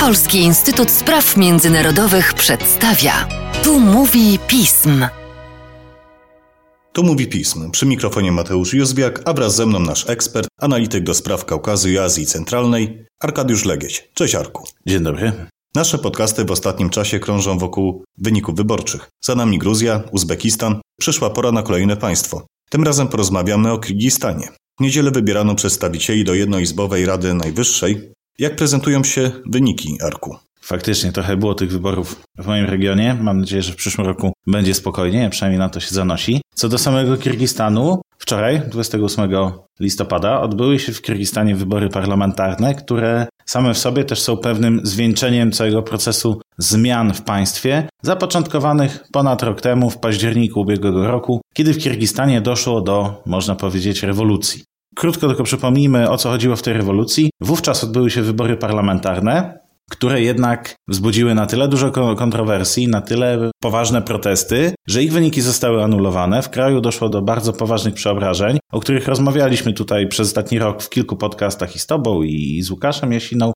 Polski Instytut Spraw Międzynarodowych przedstawia. Tu mówi pism. Tu mówi pism. Przy mikrofonie Mateusz Józwiak, a wraz ze mną nasz ekspert, analityk do spraw Kaukazu i Azji Centralnej, Arkadiusz Legieś. Cześć Arku. Dzień dobry. Nasze podcasty w ostatnim czasie krążą wokół wyników wyborczych. Za nami Gruzja, Uzbekistan. Przyszła pora na kolejne państwo. Tym razem porozmawiamy o Kirgistanie. W niedzielę wybierano przedstawicieli do jednoizbowej Rady Najwyższej. Jak prezentują się wyniki, Arku? Faktycznie trochę było tych wyborów w moim regionie. Mam nadzieję, że w przyszłym roku będzie spokojnie, przynajmniej na to się zanosi. Co do samego Kirgistanu, wczoraj, 28 listopada, odbyły się w Kirgistanie wybory parlamentarne, które same w sobie też są pewnym zwieńczeniem całego procesu zmian w państwie, zapoczątkowanych ponad rok temu, w październiku ubiegłego roku, kiedy w Kirgistanie doszło do, można powiedzieć, rewolucji. Krótko tylko przypomnijmy, o co chodziło w tej rewolucji. Wówczas odbyły się wybory parlamentarne, które jednak wzbudziły na tyle dużo kontrowersji, na tyle poważne protesty, że ich wyniki zostały anulowane. W kraju doszło do bardzo poważnych przeobrażeń, o których rozmawialiśmy tutaj przez ostatni rok w kilku podcastach i z Tobą, i z Łukaszem Jasiną.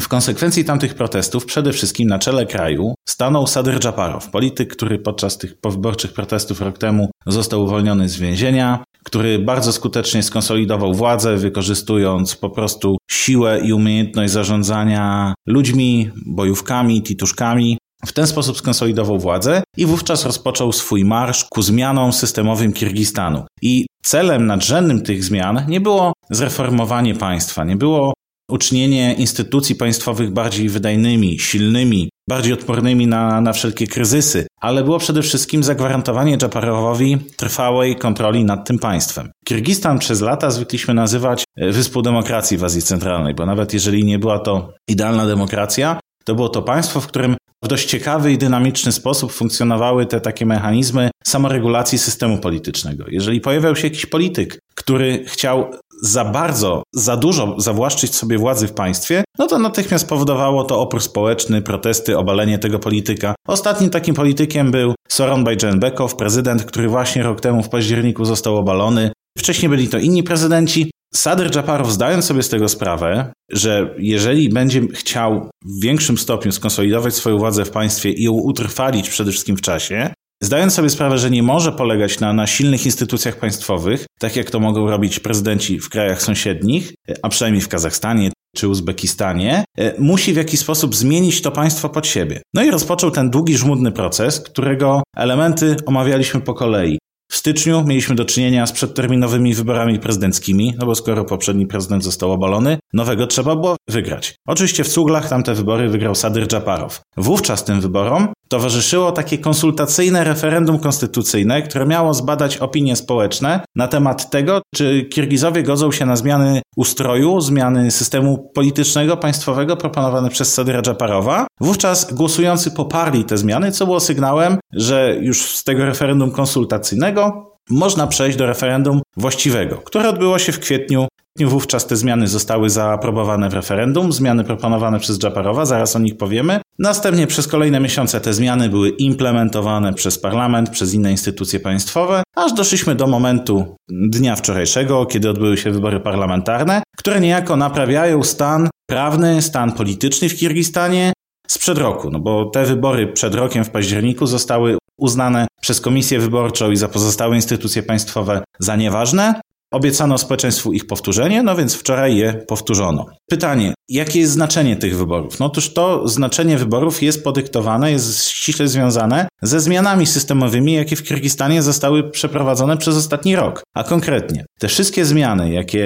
W konsekwencji tamtych protestów przede wszystkim na czele kraju stanął Sadyr Japarow, polityk, który podczas tych powyborczych protestów rok temu został uwolniony z więzienia, który bardzo skutecznie skonsolidował władzę, wykorzystując po prostu siłę i umiejętność zarządzania ludźmi, bojówkami, tituszkami. W ten sposób skonsolidował władzę i wówczas rozpoczął swój marsz ku zmianom systemowym Kirgistanu. I celem nadrzędnym tych zmian nie było zreformowanie państwa, nie było uczynienie instytucji państwowych bardziej wydajnymi, silnymi, bardziej odpornymi na, na wszelkie kryzysy, ale było przede wszystkim zagwarantowanie Dżaparowowi trwałej kontroli nad tym państwem. Kirgistan przez lata zwykliśmy nazywać e, wyspą demokracji w Azji Centralnej, bo nawet jeżeli nie była to idealna demokracja, to było to państwo, w którym w dość ciekawy i dynamiczny sposób funkcjonowały te takie mechanizmy samoregulacji systemu politycznego. Jeżeli pojawiał się jakiś polityk, który chciał za bardzo, za dużo zawłaszczyć sobie władzy w państwie, no to natychmiast powodowało to opór społeczny, protesty, obalenie tego polityka. Ostatnim takim politykiem był Soronbay Dżenbekow, prezydent, który właśnie rok temu w październiku został obalony. Wcześniej byli to inni prezydenci. Sadyr Japarow, zdając sobie z tego sprawę, że jeżeli będzie chciał w większym stopniu skonsolidować swoją władzę w państwie i ją utrwalić przede wszystkim w czasie, Zdając sobie sprawę, że nie może polegać na, na silnych instytucjach państwowych, tak jak to mogą robić prezydenci w krajach sąsiednich, a przynajmniej w Kazachstanie czy Uzbekistanie, e, musi w jakiś sposób zmienić to państwo pod siebie. No i rozpoczął ten długi, żmudny proces, którego elementy omawialiśmy po kolei. W styczniu mieliśmy do czynienia z przedterminowymi wyborami prezydenckimi, no bo skoro poprzedni prezydent został obalony, nowego trzeba było wygrać. Oczywiście w Cuglach tamte wybory wygrał Sadyr Japarow. Wówczas tym wyborom towarzyszyło takie konsultacyjne referendum konstytucyjne, które miało zbadać opinie społeczne na temat tego, czy Kirgizowie godzą się na zmiany ustroju, zmiany systemu politycznego, państwowego proponowane przez Sadyra Japarowa. Wówczas głosujący poparli te zmiany, co było sygnałem, że już z tego referendum konsultacyjnego można przejść do referendum właściwego, które odbyło się w kwietniu Wówczas te zmiany zostały zaaprobowane w referendum, zmiany proponowane przez Japarowa, zaraz o nich powiemy. Następnie przez kolejne miesiące te zmiany były implementowane przez parlament, przez inne instytucje państwowe, aż doszliśmy do momentu dnia wczorajszego, kiedy odbyły się wybory parlamentarne, które niejako naprawiają stan prawny, stan polityczny w Kirgistanie sprzed roku, no bo te wybory przed rokiem w październiku zostały uznane przez Komisję Wyborczą i za pozostałe instytucje państwowe za nieważne, Obiecano społeczeństwu ich powtórzenie, no więc wczoraj je powtórzono. Pytanie, jakie jest znaczenie tych wyborów? No otóż to znaczenie wyborów jest podyktowane, jest ściśle związane ze zmianami systemowymi, jakie w Kirgistanie zostały przeprowadzone przez ostatni rok. A konkretnie, te wszystkie zmiany, jakie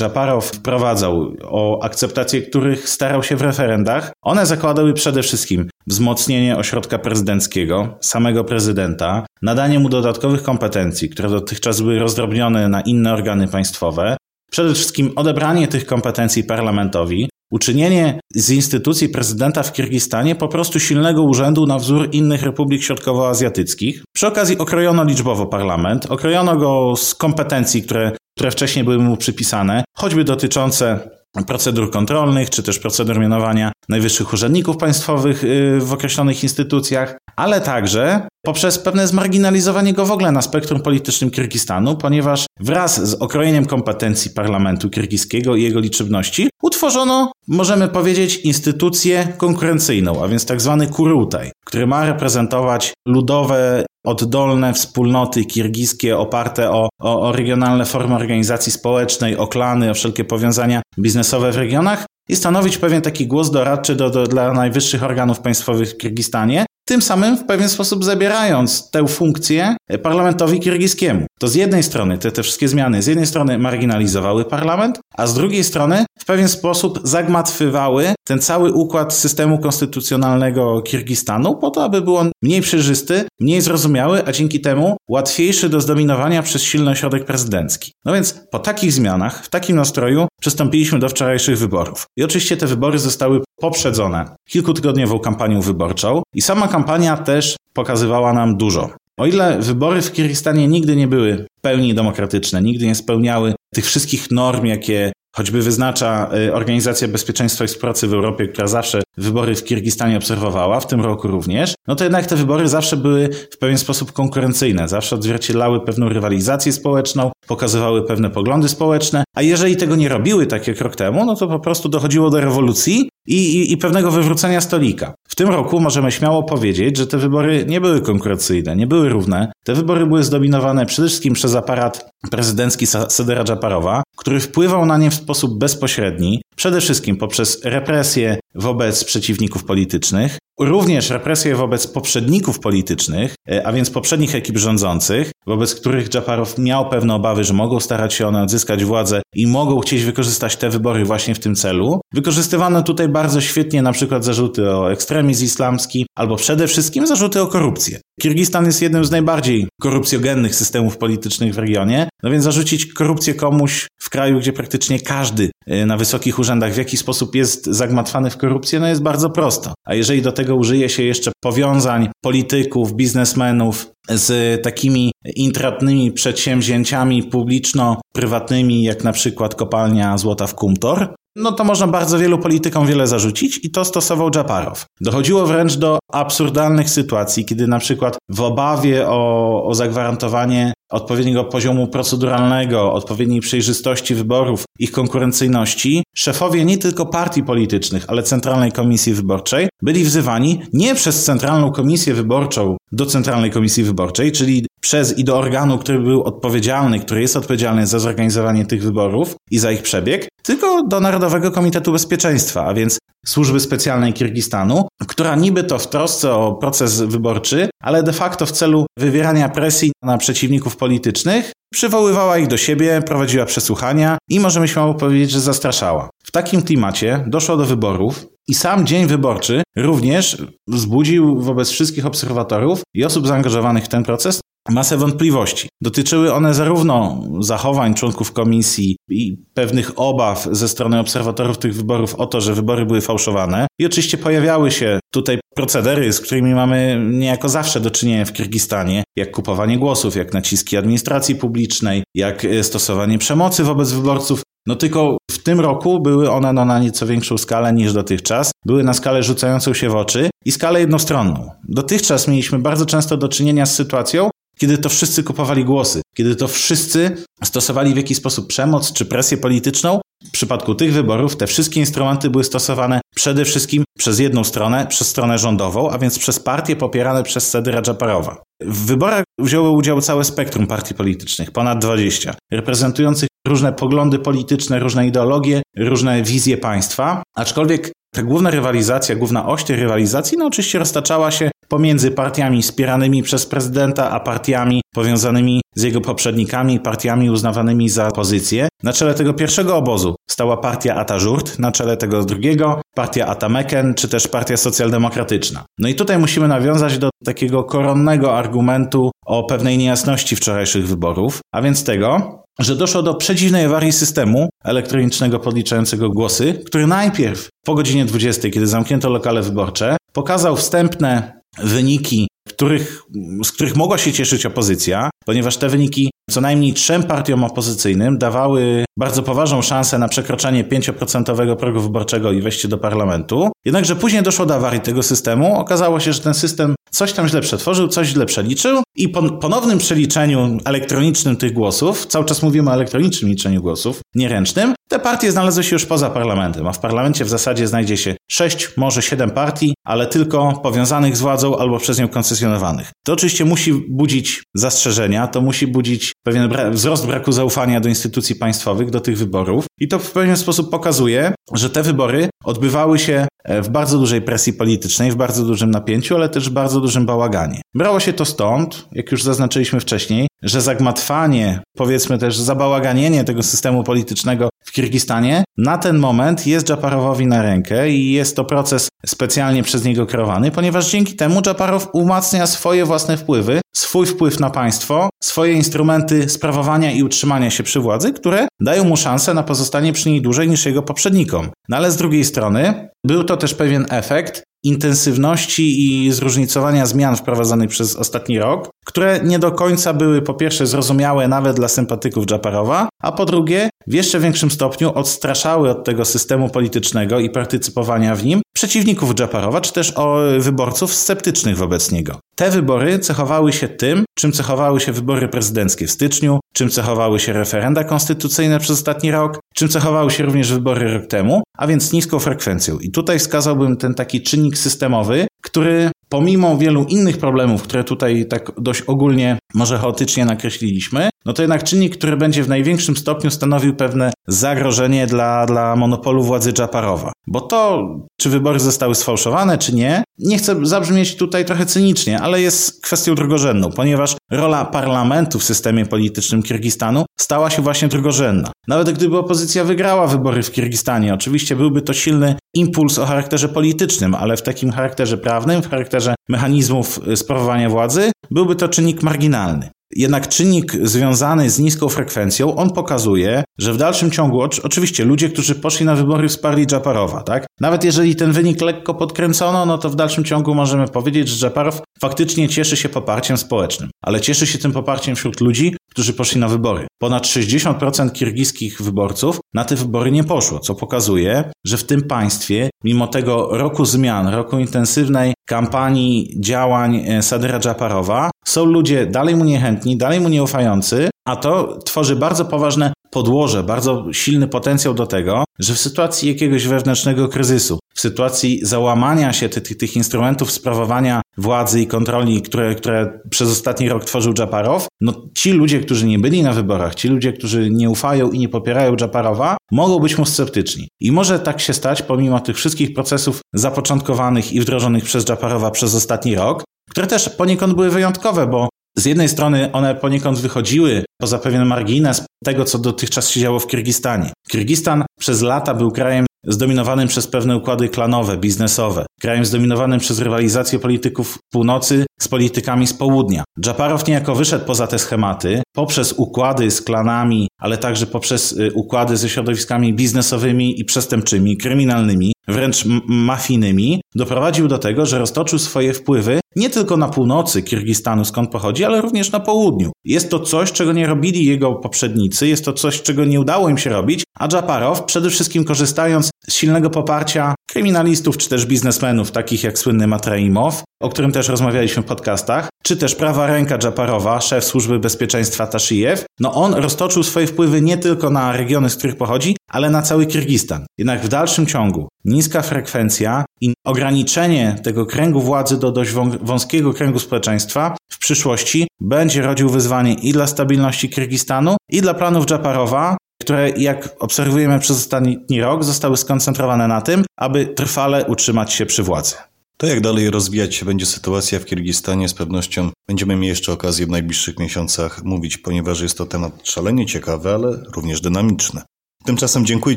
Japarow wprowadzał, o akceptację których starał się w referendach, one zakładały przede wszystkim wzmocnienie ośrodka prezydenckiego, samego prezydenta, nadanie mu dodatkowych kompetencji, które dotychczas były rozdrobnione na inne organy państwowe, przede wszystkim odebranie tych kompetencji parlamentowi, uczynienie z instytucji prezydenta w Kirgistanie po prostu silnego urzędu na wzór innych republik środkowoazjatyckich. Przy okazji okrojono liczbowo parlament, okrojono go z kompetencji, które, które wcześniej były mu przypisane, choćby dotyczące procedur kontrolnych, czy też procedur mianowania najwyższych urzędników państwowych y, w określonych instytucjach, ale także poprzez pewne zmarginalizowanie go w ogóle na spektrum politycznym Kirgistanu, ponieważ wraz z okrojeniem kompetencji parlamentu kirgiskiego i jego liczebności utworzono, możemy powiedzieć, instytucję konkurencyjną, a więc tak zwany kurultaj, który ma reprezentować ludowe oddolne wspólnoty kirgiskie oparte o, o, o, regionalne formy organizacji społecznej, o klany, o wszelkie powiązania biznesowe w regionach i stanowić pewien taki głos doradczy do, do, dla najwyższych organów państwowych w Kirgistanie, tym samym w pewien sposób zabierając tę funkcję parlamentowi kirgiskiemu. To z jednej strony te, te wszystkie zmiany z jednej strony marginalizowały parlament, a z drugiej strony w pewien sposób zagmatwywały ten cały układ systemu konstytucjonalnego Kirgistanu po to, aby był on mniej przejrzysty, mniej zrozumiały, a dzięki temu łatwiejszy do zdominowania przez silny ośrodek prezydencki. No więc po takich zmianach, w takim nastroju przystąpiliśmy do wczorajszych wyborów. I oczywiście te wybory zostały poprzedzone kilkutygodniową kampanią wyborczą i sama kampania też pokazywała nam dużo. O ile wybory w Kirgistanie nigdy nie były w pełni demokratyczne, nigdy nie spełniały tych wszystkich norm, jakie choćby wyznacza y, Organizacja Bezpieczeństwa i Współpracy w Europie, która zawsze wybory w Kirgistanie obserwowała, w tym roku również, no to jednak te wybory zawsze były w pewien sposób konkurencyjne, zawsze odzwierciedlały pewną rywalizację społeczną, pokazywały pewne poglądy społeczne, a jeżeli tego nie robiły tak jak rok temu, no to po prostu dochodziło do rewolucji i, i, i pewnego wywrócenia stolika. W tym roku możemy śmiało powiedzieć, że te wybory nie były konkurencyjne, nie były równe. Te wybory były zdominowane przede wszystkim przez aparat prezydencki Sedera Dżaparowa, który wpływał na nie w sposób bezpośredni, przede wszystkim poprzez represje wobec przeciwników politycznych, również represje wobec poprzedników politycznych, e, a więc poprzednich ekip rządzących, wobec których Dżaparow miał pewne obawy, że mogą starać się one odzyskać władzę i mogą chcieć wykorzystać te wybory właśnie w tym celu. Wykorzystywano tutaj bardzo świetnie na przykład zarzuty o ekstremizm islamski, albo przede wszystkim zarzuty o korupcję. Kirgistan jest jednym z najbardziej korupcjogennych systemów politycznych w regionie, no więc zarzucić korupcję komuś w kraju, gdzie praktycznie każdy e, na wysokich urzędach w jakiś sposób jest zagmatwany w korupcję, no jest bardzo prosto. A jeżeli do tego użyje się jeszcze powiązań polityków, biznesmenów z takimi intratnymi przedsięwzięciami publiczno-prywatnymi, jak na przykład kopalnia złota w Kumtor, no to można bardzo wielu politykom wiele zarzucić i to stosował Dżaparow. Dochodziło wręcz do absurdalnych sytuacji, kiedy na przykład w obawie o, o zagwarantowanie odpowiedniego poziomu proceduralnego, odpowiedniej przejrzystości wyborów, ich konkurencyjności, szefowie nie tylko partii politycznych, ale Centralnej Komisji Wyborczej byli wzywani nie przez Centralną Komisję Wyborczą do Centralnej Komisji Wyborczej, czyli przez i do organu, który był odpowiedzialny, który jest odpowiedzialny za zorganizowanie tych wyborów i za ich przebieg, tylko do Narodowego Komitetu Bezpieczeństwa, a więc Służby Specjalnej Kirgistanu, która niby to w trosce o proces wyborczy, ale de facto w celu wywierania presji na przeciwników politycznych przywoływała ich do siebie, prowadziła przesłuchania i możemy śmiało powiedzieć, że zastraszała. W takim klimacie doszło do wyborów i sam dzień wyborczy również wzbudził wobec wszystkich obserwatorów i osób zaangażowanych w ten proces masę wątpliwości. Dotyczyły one zarówno zachowań członków komisji i pewnych obaw ze strony obserwatorów tych wyborów o to, że wybory były fałszowane. I oczywiście pojawiały się tutaj procedery, z którymi mamy niejako zawsze do czynienia w Kirgistanie, jak kupowanie głosów, jak naciski administracji publicznej, jak e, stosowanie przemocy wobec wyborców. No tylko w tym roku były one no, na nieco większą skalę niż dotychczas. Były na skalę rzucającą się w oczy i skalę jednostronną. Dotychczas mieliśmy bardzo często do czynienia z sytuacją, kiedy to wszyscy kupowali głosy, kiedy to wszyscy stosowali w jakiś sposób przemoc czy presję polityczną, w przypadku tych wyborów te wszystkie instrumenty były stosowane przede wszystkim przez jedną stronę, przez stronę rządową, a więc przez partie popierane przez Sedyra Dżaparowa. W wyborach wzięło udział całe spektrum partii politycznych, ponad 20, reprezentujących różne poglądy polityczne, różne ideologie, różne wizje państwa, aczkolwiek ta główna rywalizacja, główna oś tej rywalizacji, no oczywiście roztaczała się pomiędzy partiami wspieranymi przez prezydenta, a partiami powiązanymi z jego poprzednikami, partiami uznawanymi za opozycję. Na czele tego pierwszego obozu stała partia Atajurt, na czele tego drugiego partia Atameken, czy też partia socjaldemokratyczna. No i tutaj musimy nawiązać do takiego koronnego argumentu o pewnej niejasności wczorajszych wyborów, a więc tego, że doszło do przedziwnej awarii systemu elektronicznego podliczającego głosy, który najpierw po godzinie 20, kiedy zamknięto lokale wyborcze, pokazał wstępne wyniki, których, z których mogła się cieszyć opozycja, ponieważ te wyniki co najmniej trzem partiom opozycyjnym dawały bardzo poważną szansę na przekroczenie 5% progu wyborczego i wejście do parlamentu. Jednakże później doszło do awarii tego systemu. Okazało się, że ten system coś tam źle przetworzył, coś źle przeliczył i po ponownym przeliczeniu elektronicznym tych głosów, cały czas mówimy o elektronicznym liczeniu głosów, nieręcznym, te partie znalazły się już poza parlamentem, a w parlamencie w zasadzie znajdzie się 6, może 7 partii, ale tylko powiązanych z władzą albo przez nią koncesjonowanych. To oczywiście musi budzić zastrzeżenia, to musi budzić pewien bra wzrost braku zaufania do instytucji państwowych, do tych wyborów i to w pewien sposób pokazuje, że te wybory odbywały się e, w bardzo dużej presji politycznej, w bardzo dużym napięciu, ale też w bardzo dużym bałaganie. Brało się to stąd, jak już zaznaczyliśmy wcześniej, że zagmatwanie, powiedzmy też zabałaganienie tego systemu politycznego w Kirgistanie na ten moment jest Dżaparowowi na rękę i jest to proces specjalnie przez niego kierowany, ponieważ dzięki temu Dżaparow umacnia swoje własne wpływy, swój wpływ na państwo, swoje instrumenty sprawowania i utrzymania się przy władzy, które dają mu szansę na pozostanie przy niej dłużej niż jego poprzednikom. No ale z drugiej strony był to też pewien efekt intensywności i zróżnicowania zmian wprowadzonych przez ostatni rok, które nie do końca były po pierwsze zrozumiałe nawet dla sympatyków Dżaparowa, a po drugie w jeszcze większym stopniu odstraszały od tego systemu politycznego i partycypowania w nim przeciwników Dżaparowa, czy też o wyborców sceptycznych wobec niego. Te wybory cechowały się tym, czym cechowały się wybory prezydenckie w styczniu, czym cechowały się referenda konstytucyjne przez ostatni rok, czym cechowały się również wybory rok temu, a więc niską frekwencją. I tutaj wskazałbym ten taki czynnik systemowy, który pomimo wielu innych problemów, które tutaj tak dość ogólnie, może chaotycznie nakreśliliśmy, no to jednak czynnik, który będzie w największym stopniu stanowił pewne zagrożenie dla, dla monopolu władzy Dżaparowa. Bo to, czy wybory zostały sfałszowane, czy nie, nie chcę zabrzmieć tutaj trochę cynicznie, ale jest kwestią drugorzędną, ponieważ rola parlamentu w systemie politycznym Kirgistanu stała się właśnie drugorzędna. Nawet gdyby opozycja wygrała wybory w Kirgistanie, oczywiście byłby to silny impuls o charakterze politycznym, ale w takim charakterze prawnym, w charakterze mechanizmów sprawowania władzy, byłby to czynnik marginalny. Jednak czynnik związany z niską frekwencją, on pokazuje, że w dalszym ciągu, oczywiście ludzie, którzy poszli na wybory wsparli Dżaparowa, tak? Nawet jeżeli ten wynik lekko podkręcono, no to w dalszym ciągu możemy powiedzieć, że Dżaparow faktycznie cieszy się poparciem społecznym, ale cieszy się tym poparciem wśród ludzi, którzy poszli na wybory. Ponad 60% kirgiskich wyborców na te wybory nie poszło, co pokazuje, że w tym państwie, mimo tego roku zmian, roku intensywnej kampanii działań e, Sadyra Dżaparowa, są ludzie dalej mu niechętni, dalej mu nieufający, a to tworzy bardzo poważne podłoże, bardzo silny potencjał do tego, że w sytuacji jakiegoś wewnętrznego kryzysu, w sytuacji załamania się tych, tych instrumentów sprawowania władzy i kontroli, które, które przez ostatni rok tworzył Dżaparow, no ci ludzie, którzy nie byli na wyborach, ci ludzie, którzy nie ufają i nie popierają Dżaparowa, mogą być mu sceptyczni. I może tak się stać, pomimo tych wszystkich procesów zapoczątkowanych i wdrożonych przez Dżaparowa przez ostatni rok, które też poniekąd były wyjątkowe, bo z jednej strony one poniekąd wychodziły poza pewien margines tego, co dotychczas się działo w Kirgistanie. Kirgistan przez lata był krajem zdominowanym przez pewne układy klanowe, biznesowe, krajem zdominowanym przez rywalizację polityków północy z politykami z południa. Dżaparow niejako wyszedł poza te schematy poprzez układy z klanami, ale także poprzez y, układy ze środowiskami biznesowymi i przestępczymi, kryminalnymi, wręcz mafijnymi, doprowadził do tego, że roztoczył swoje wpływy nie tylko na północy Kirgistanu, skąd pochodzi, ale również na południu. Jest to coś, czego nie robili jego poprzednicy, jest to coś, czego nie udało im się robić, a Dżaparow, przede wszystkim korzystając z silnego poparcia kryminalistów czy też biznesmenów, takich jak słynny Matraimow, o którym też rozmawialiśmy w podcastach, czy też prawa ręka Dżaparowa, szef służby bezpieczeństwa Tashijew, no on roztoczył swoje wpływy nie tylko na regiony, z których pochodzi, ale na cały Kirgistan. Jednak w dalszym ciągu niska frekwencja i ograniczenie tego kręgu władzy do dość wąskiego kręgu społeczeństwa w przyszłości będzie rodził wyzwanie i dla stabilności Kirgistanu, i dla planów Dżaparowa, które, jak obserwujemy przez ostatni rok, zostały skoncentrowane na tym, aby trwale utrzymać się przy władzy. To jak dalej rozwijać się będzie sytuacja w Kirgistanie, z pewnością będziemy mieli jeszcze okazję w najbliższych miesiącach mówić, ponieważ jest to temat szalenie ciekawy, ale również dynamiczny. Tymczasem dziękuję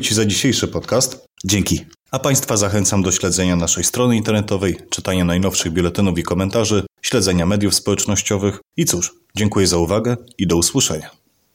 Ci za dzisiejszy podcast. Dzięki. A Państwa zachęcam do śledzenia naszej strony internetowej, czytania najnowszych biuletynów i komentarzy, śledzenia mediów społecznościowych. I cóż, dziękuję za uwagę i do usłyszenia.